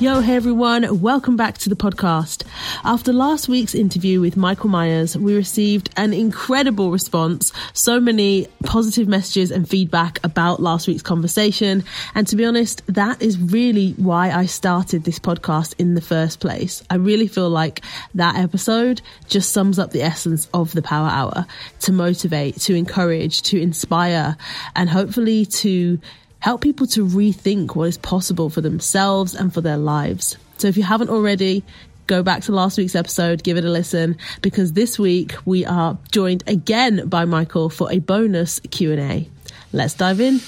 Yo, hey everyone, welcome back to the podcast. After last week's interview with Michael Myers, we received an incredible response, so many positive messages and feedback about last week's conversation. And to be honest, that is really why I started this podcast in the first place. I really feel like that episode just sums up the essence of the Power Hour to motivate, to encourage, to inspire, and hopefully to help people to rethink what is possible for themselves and for their lives. So if you haven't already, go back to last week's episode, give it a listen, because this week we are joined again by Michael for a bonus Q&A. Let's dive in.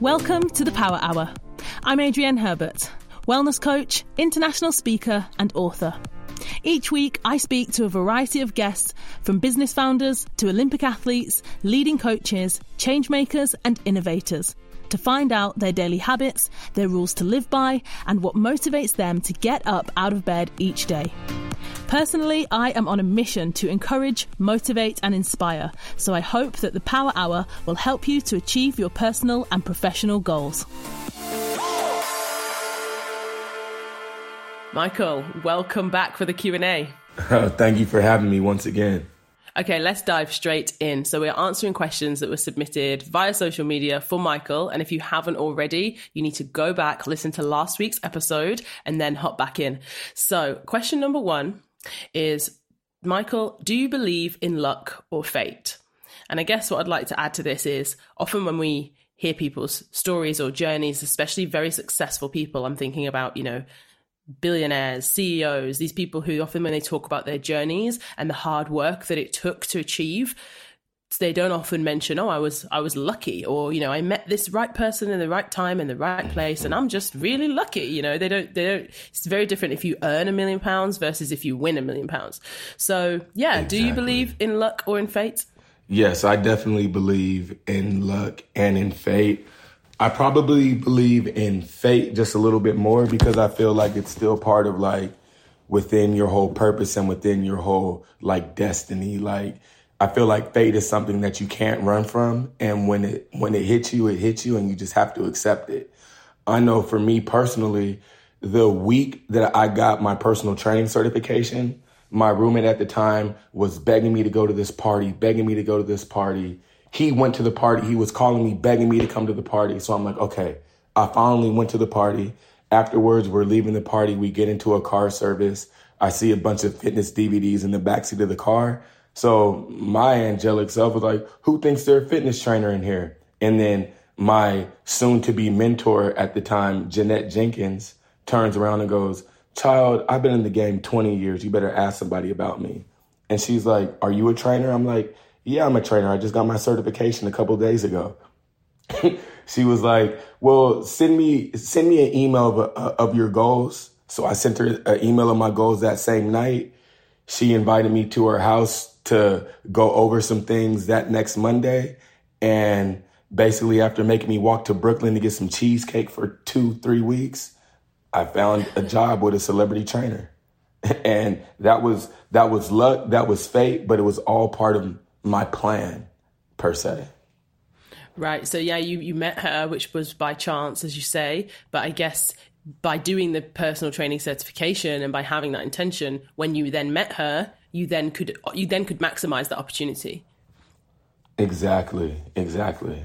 Welcome to the Power Hour. I'm Adrienne Herbert, wellness coach, international speaker, and author. Each week, I speak to a variety of guests from business founders to Olympic athletes, leading coaches, changemakers, and innovators to find out their daily habits, their rules to live by, and what motivates them to get up out of bed each day. Personally, I am on a mission to encourage, motivate, and inspire, so I hope that the Power Hour will help you to achieve your personal and professional goals. Michael, welcome back for the Q&A. Thank you for having me once again. Okay, let's dive straight in. So we're answering questions that were submitted via social media for Michael. And if you haven't already, you need to go back, listen to last week's episode, and then hop back in. So question number one is, Michael, do you believe in luck or fate? And I guess what I'd like to add to this is often when we hear people's stories or journeys, especially very successful people, I'm thinking about, you know, billionaires, CEOs, these people who often when they talk about their journeys and the hard work that it took to achieve, they don't often mention, oh, I was I was lucky, or you know, I met this right person in the right time in the right place, and I'm just really lucky. You know, they don't they don't. It's very different if you earn a million pounds versus if you win a million pounds. So yeah, exactly. do you believe in luck or in fate? Yes, I definitely believe in luck and in fate. I probably believe in fate just a little bit more because I feel like it's still part of like within your whole purpose and within your whole like destiny. Like I feel like fate is something that you can't run from and when it when it hits you, it hits you and you just have to accept it. I know for me personally, the week that I got my personal training certification, my roommate at the time was begging me to go to this party, begging me to go to this party he went to the party. He was calling me, begging me to come to the party. So I'm like, okay. I finally went to the party. Afterwards, we're leaving the party. We get into a car service. I see a bunch of fitness DVDs in the backseat of the car. So my angelic self was like, who thinks they're a fitness trainer in here? And then my soon to be mentor at the time, Jeanette Jenkins, turns around and goes, Child, I've been in the game 20 years. You better ask somebody about me. And she's like, Are you a trainer? I'm like, yeah, I'm a trainer. I just got my certification a couple days ago. she was like, well, send me, send me an email of, uh, of your goals. So I sent her an email of my goals that same night. She invited me to her house to go over some things that next Monday. And basically after making me walk to Brooklyn to get some cheesecake for two, three weeks, I found a job with a celebrity trainer. And that was, that was luck. That was fate, but it was all part of my plan per se. Right. So yeah, you you met her, which was by chance, as you say. But I guess by doing the personal training certification and by having that intention, when you then met her, you then could you then could maximize the opportunity. Exactly. Exactly.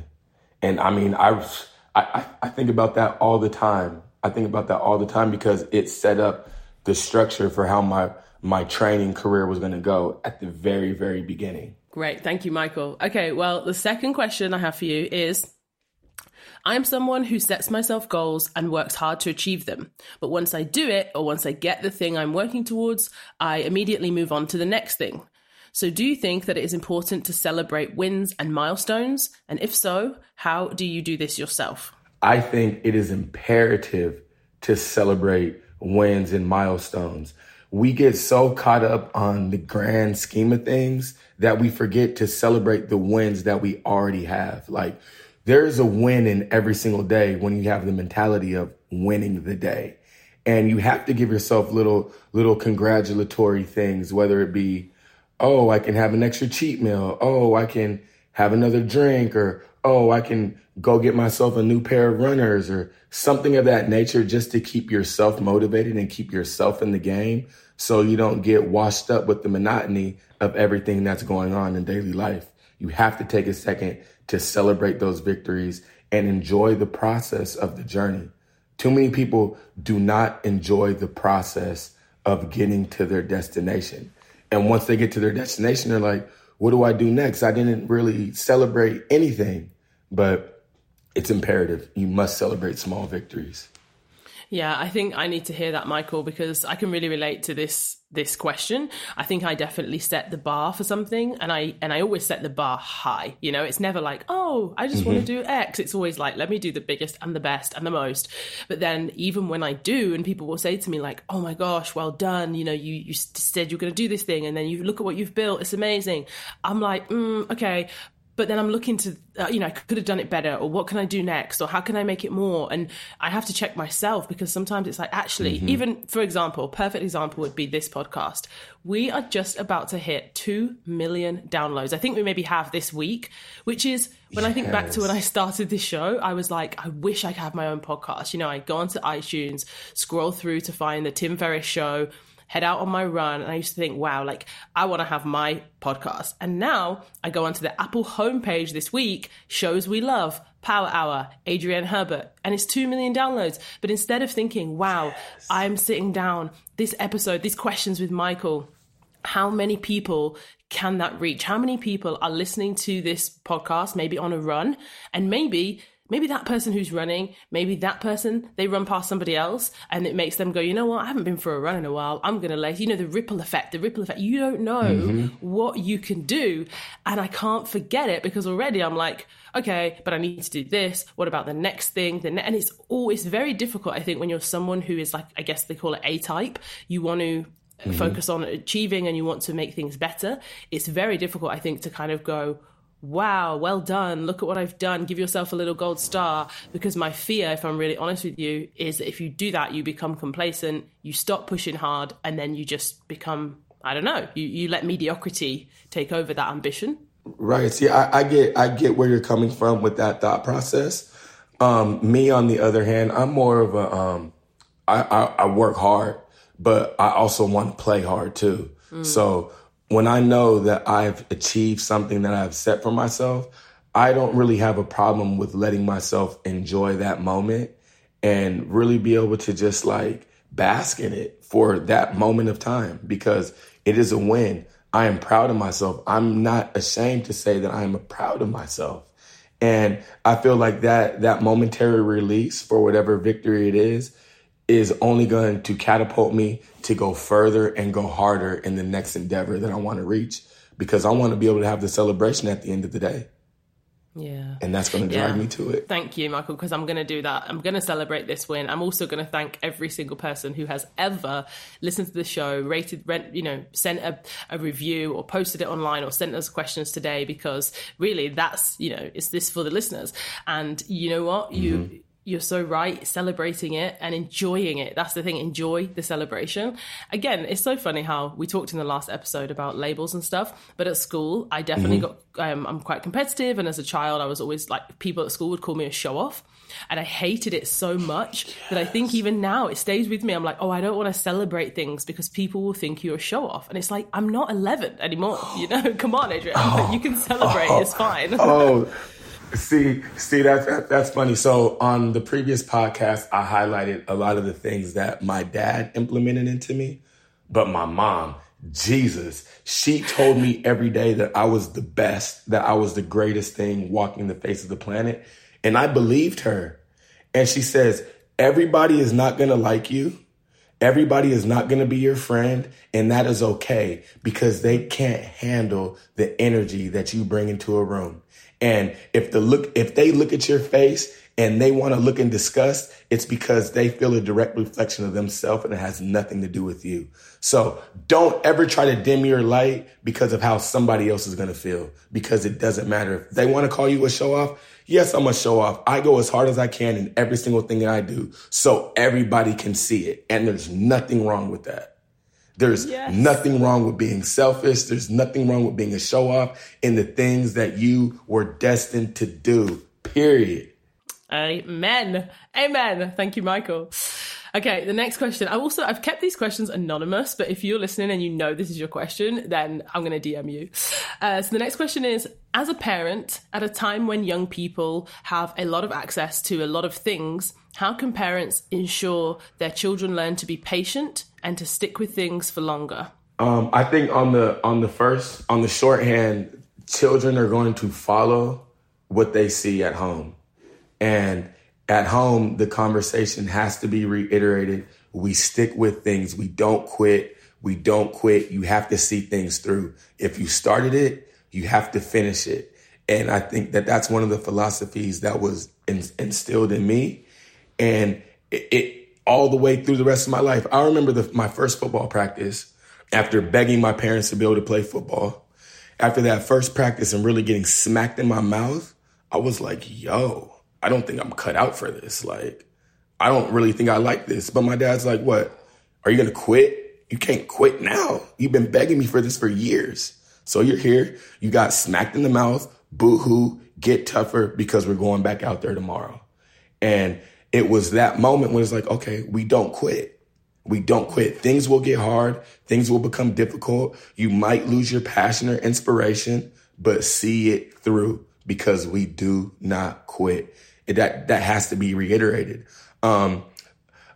And I mean, I I I think about that all the time. I think about that all the time because it set up the structure for how my my training career was going to go at the very very beginning. Great. Thank you, Michael. Okay. Well, the second question I have for you is I am someone who sets myself goals and works hard to achieve them. But once I do it, or once I get the thing I'm working towards, I immediately move on to the next thing. So, do you think that it is important to celebrate wins and milestones? And if so, how do you do this yourself? I think it is imperative to celebrate wins and milestones we get so caught up on the grand scheme of things that we forget to celebrate the wins that we already have. Like there's a win in every single day when you have the mentality of winning the day. And you have to give yourself little, little congratulatory things, whether it be, oh, I can have an extra cheat meal. Oh, I can have another drink or, oh, I can go get myself a new pair of runners or something of that nature just to keep yourself motivated and keep yourself in the game so you don't get washed up with the monotony of everything that's going on in daily life. You have to take a second to celebrate those victories and enjoy the process of the journey. Too many people do not enjoy the process of getting to their destination. And once they get to their destination, they're like, what do I do next? I didn't really celebrate anything, but it's imperative. You must celebrate small victories. Yeah, I think I need to hear that, Michael, because I can really relate to this this question. I think I definitely set the bar for something, and I and I always set the bar high. You know, it's never like, oh, I just mm-hmm. want to do X. It's always like, let me do the biggest and the best and the most. But then even when I do, and people will say to me like, oh my gosh, well done. You know, you you said you're going to do this thing, and then you look at what you've built. It's amazing. I'm like, mm, okay, but then I'm looking to, uh, you know, I could have done it better, or what can I do next, or how can I make it more? And I have to check myself because sometimes it's like, actually, mm-hmm. even for example, perfect example would be this podcast. We are just about to hit 2 million downloads. I think we maybe have this week, which is when yes. I think back to when I started this show, I was like, I wish I could have my own podcast. You know, I go onto iTunes, scroll through to find the Tim Ferriss show head out on my run. And I used to think, wow, like I want to have my podcast. And now I go onto the Apple homepage this week, shows we love, Power Hour, Adrienne Herbert, and it's 2 million downloads. But instead of thinking, wow, yes. I'm sitting down, this episode, these questions with Michael, how many people can that reach? How many people are listening to this podcast, maybe on a run, and maybe maybe that person who's running, maybe that person, they run past somebody else and it makes them go, you know what, I haven't been for a run in a while. I'm going to let, you know, the ripple effect, the ripple effect. You don't know mm-hmm. what you can do. And I can't forget it because already I'm like, okay, but I need to do this. What about the next thing? The ne-? And it's always very difficult, I think, when you're someone who is like, I guess they call it A type. You want to mm-hmm. focus on achieving and you want to make things better. It's very difficult, I think, to kind of go, wow, well done, look at what I've done, give yourself a little gold star. Because my fear, if I'm really honest with you, is that if you do that, you become complacent, you stop pushing hard, and then you just become, I don't know, you, you let mediocrity take over that ambition. Right. See, I, I get I get where you're coming from with that thought process. Um, me, on the other hand, I'm more of a um, I, I, I work hard, but I also want to play hard too. Mm. So when I know that I've achieved something that I've set for myself, I don't really have a problem with letting myself enjoy that moment and really be able to just like bask in it for that moment of time because it is a win. I am proud of myself. I'm not ashamed to say that I am proud of myself. And I feel like that that momentary release for whatever victory it is is only going to catapult me to go further and go harder in the next endeavor that I want to reach because I want to be able to have the celebration at the end of the day. Yeah. And that's going to drive yeah. me to it. Thank you, Michael, because I'm going to do that. I'm going to celebrate this win. I'm also going to thank every single person who has ever listened to the show, rated, rent, you know, sent a, a review or posted it online or sent us questions today because really that's, you know, it's this for the listeners. And you know what? You, mm-hmm you're so right celebrating it and enjoying it. That's the thing enjoy the celebration. Again it's so funny how we talked in the last episode about labels and stuff but at school i definitely mm-hmm. got um, i'm quite competitive and as a child i was always like people at school would call me a show off and i hated it so much yes. that i think even now it stays with me. I'm like oh i don't want to celebrate things because people will think you're a show off and it's like i'm not 11 anymore you know? Come on Adrienne oh, you can celebrate oh, it's fine. Oh See, see that, that, that's funny. So on the previous podcast, I highlighted a lot of the things that my dad implemented into me, but my mom, Jesus, she told me every day that I was the best, that I was the greatest thing walking the face of the planet, and I believed her. And she says, everybody is not going to like you. Everybody is not going to be your friend, and that is okay because they can't handle the energy that you bring into a room. And if the look, if they look at your face and they want to look in disgust, it's because they feel a direct reflection of themselves and it has nothing to do with you. So don't ever try to dim your light because of how somebody else is going to feel because it doesn't matter. If they want to call you a show off, yes, I'm a show off. I go as hard as I can in every single thing that I do so everybody can see it. And there's nothing wrong with that. There's yes. nothing wrong with being selfish. There's nothing wrong with being a show off in the things that you were destined to do. Period. Amen. Amen. Thank you, Michael. Okay, the next question. I also I've kept these questions anonymous, but if you're listening and you know this is your question, then I'm going to DM you. Uh, so the next question is: As a parent, at a time when young people have a lot of access to a lot of things, how can parents ensure their children learn to be patient and to stick with things for longer? Um, I think on the on the first on the shorthand, children are going to follow what they see at home, and at home the conversation has to be reiterated. We stick with things. We don't quit. We don't quit. You have to see things through. If you started it, you have to finish it. And I think that that's one of the philosophies that was instilled in me and it, it, all the way through the rest of my life. I remember the, my first football practice after begging my parents to be able to play football. After that first practice and really getting smacked in my mouth, I was like, yo, I don't think I'm cut out for this. Like, I don't really think I like this. But my dad's like, what? Are you going to quit? You can't quit now. You've been begging me for this for years. So you're here. You got smacked in the mouth. Boo hoo. Get tougher because we're going back out there tomorrow. And it was that moment when it's like, okay, we don't quit. We don't quit. Things will get hard. Things will become difficult. You might lose your passion or inspiration, but see it through because we do not quit. That, that has to be reiterated. Um,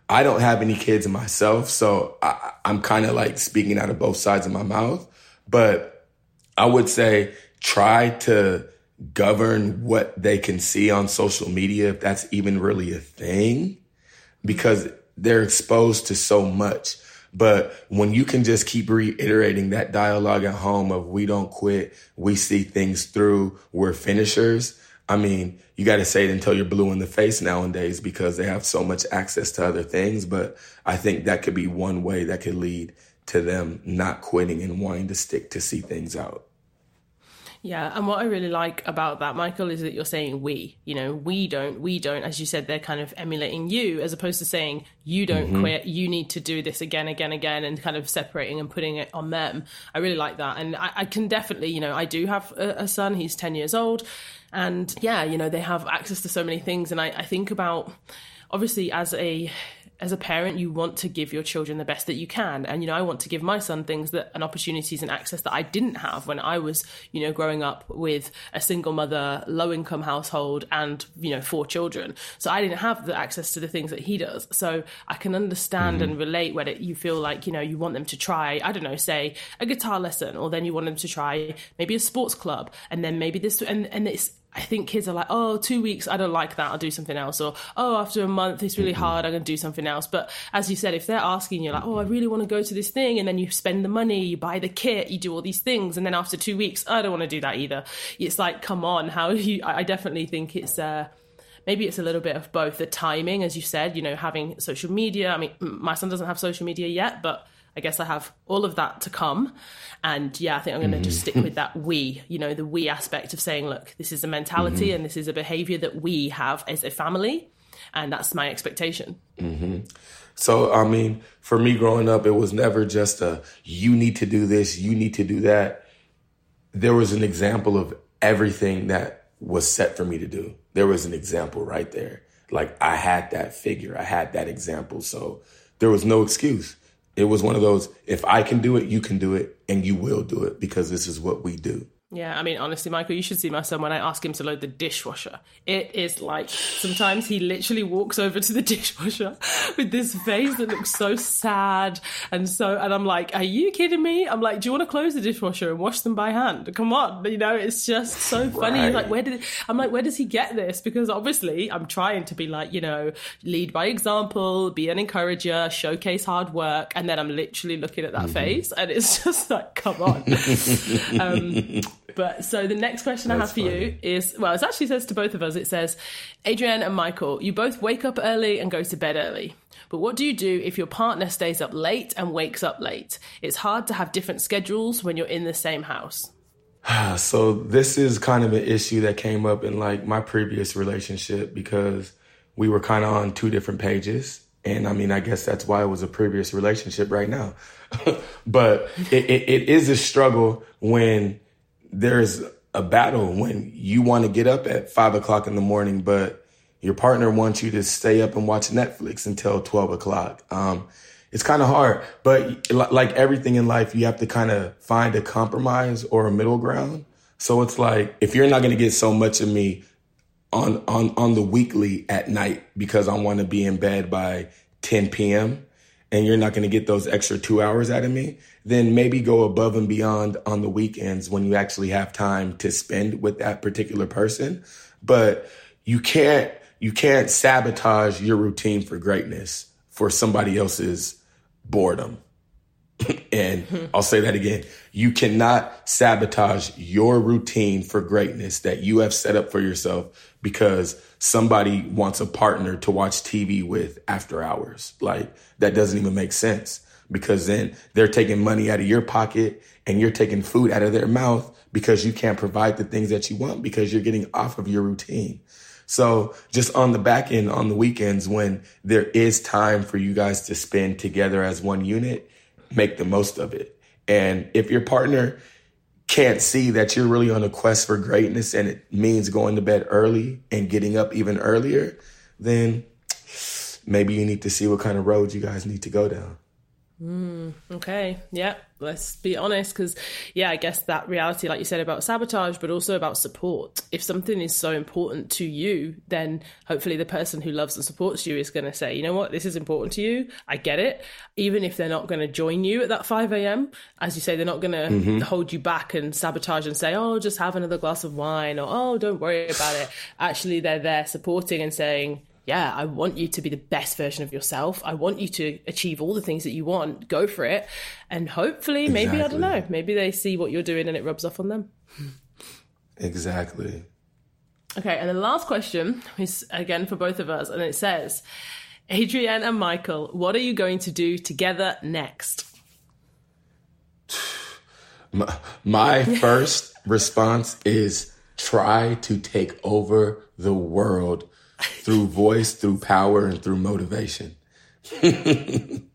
I don't have any kids myself, so I, I'm kind of like speaking out of both sides of my mouth, but I would say try to govern what they can see on social media, if that's even really a thing, because they're exposed to so much. But when you can just keep reiterating that dialogue at home of we don't quit, we see things through, we're finishers. I mean, you got to say it until you're blue in the face nowadays because they have so much access to other things. But I think that could be one way that could lead to them not quitting and wanting to stick to see things out. Yeah, and what I really like about that, Michael, is that you're saying we. You know, we don't, we don't. As you said, they're kind of emulating you, as opposed to saying you don't mm-hmm. quit. You need to do this again, again, again, and kind of separating and putting it on them. I really like that, and I, I can definitely, you know, I do have a, a, son. He's ten years old, and yeah, you know, they have access to so many things, and I, I think about obviously as a as a parent, you want to give your children the best that you can. And, you know, I want to give my son things that and opportunities and access that I didn't have when I was, you know, growing up with a single mother, low income household and, you know, four children. So I didn't have the access to the things that he does. So I can understand mm-hmm. and relate when you feel like, you know, you want them to try, I don't know, say a guitar lesson, or then you want them to try maybe a sports club and then maybe this, and, and it's, I think kids are like, oh, two weeks, I don't like that, I'll do something else. Or, oh, after a month, it's really hard, I'm going to do something else. But as you said, if they're asking you, like, oh, I really want to go to this thing, and then you spend the money, you buy the kit, you do all these things, and then after two weeks, I don't want to do that either. It's like, come on, how you, I definitely think it's, uh, maybe it's a little bit of both the timing, as you said, you know, having social media. I mean, my son doesn't have social media yet, but I guess I have all of that to come. And yeah, I think I'm going to mm. just stick with that we, you know, the we aspect of saying, look, this is a mentality mm-hmm. and this is a behavior that we have as a family. And that's my expectation. Mm-hmm. So, I mean, for me growing up, it was never just a, you need to do this, you need to do that. There was an example of everything that was set for me to do. There was an example right there. Like I had that figure, I had that example. So there was no excuse. It was one of those, if I can do it, you can do it, and you will do it because this is what we do. Yeah, I mean, honestly, Michael, you should see my son when I ask him to load the dishwasher. It is like sometimes he literally walks over to the dishwasher with this face that looks so sad and so, and I'm like, "Are you kidding me?" I'm like, "Do you want to close the dishwasher and wash them by hand? Come on!" You know, it's just so funny. Right. Like, where did I'm like, where does he get this? Because obviously, I'm trying to be like, you know, lead by example, be an encourager, showcase hard work, and then I'm literally looking at that mm-hmm. face, and it's just like, come on. um, but so the next question I have for funny. you is well, it actually says to both of us, it says, Adrienne and Michael, you both wake up early and go to bed early. But what do you do if your partner stays up late and wakes up late? It's hard to have different schedules when you're in the same house. so this is kind of an issue that came up in like my previous relationship because we were kind of on two different pages And I mean, I guess that's why it was a previous relationship right now. but it, it, it is a struggle when there's a battle when you want to get up at five o'clock in the morning, but your partner wants you to stay up and watch Netflix until 12 o'clock. Um, it's kind of hard, but like everything in life, you have to kind of find a compromise or a middle ground. So it's like, if you're not going to get so much of me on, on, on the weekly at night because I want to be in bed by 10 p.m. and you're not going to get those extra two hours out of me, then maybe go above and beyond on the weekends when you actually have time to spend with that particular person. But you can't, you can't sabotage your routine for greatness for somebody else's boredom. and mm-hmm. I'll say that again. You cannot sabotage your routine for greatness that you have set up for yourself because somebody wants a partner to watch TV with after hours. Like that doesn't even make sense because then they're taking money out of your pocket and you're taking food out of their mouth because you can't provide the things that you want because you're getting off of your routine. So just on the back end, on the weekends, when there is time for you guys to spend together as one unit, make the most of it. And if your partner can't see that you're really on a quest for greatness and it means going to bed early and getting up even earlier, then maybe you need to see what kind of road you guys need to go down. Mm, okay. Yeah. Let's be honest. Because, yeah, I guess that reality, like you said, about sabotage, but also about support. If something is so important to you, then hopefully the person who loves and supports you is going to say, you know what, this is important to you. I get it. Even if they're not going to join you at that 5 a.m., as you say, they're not going to mm-hmm. hold you back and sabotage and say, oh, just have another glass of wine or, oh, don't worry about it. Actually, they're there supporting and saying, yeah, I want you to be the best version of yourself. I want you to achieve all the things that you want. Go for it. And hopefully, maybe, exactly. I don't know, maybe they see what you're doing and it rubs off on them. Exactly. Okay. And the last question is again for both of us. And it says, Adrienne and Michael, what are you going to do together next? My, my first response is try to take over the world through voice, through power, and through motivation.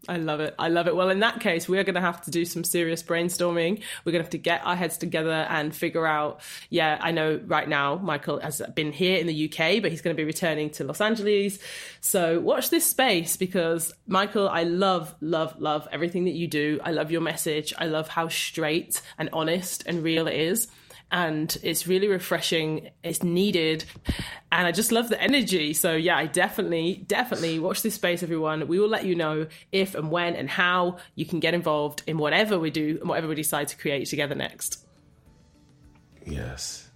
I love it. I love it. Well, in that case, we're going to have to do some serious brainstorming. We're going to have to get our heads together and figure out. Yeah, I know right now Michael has been here in the UK, but he's going to be returning to Los Angeles. So watch this space because Michael, I love, love, love everything that you do. I love your message. I love how straight and honest and real it is and it's really refreshing. It's needed, and I just love the energy. So yeah, I definitely, definitely watch this space, everyone. We will let you know if and when and how you can get involved in whatever we do and whatever we decide to create together next. Yes,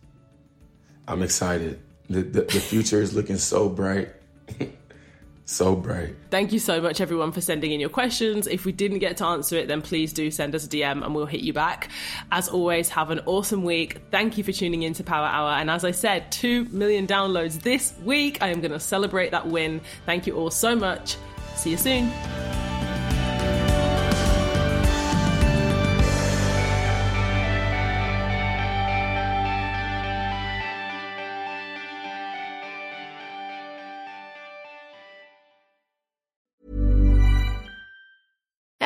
I'm excited. the, the, the future is looking so bright. So bright. Thank you so much, everyone, for sending in your questions. If we didn't get to answer it, then please do send us a DM and we'll hit you back. As always, have an awesome week. Thank you for tuning in to Power Hour. And as I said, 2 million downloads this week. I am going to celebrate that win. Thank you all so much. See you soon.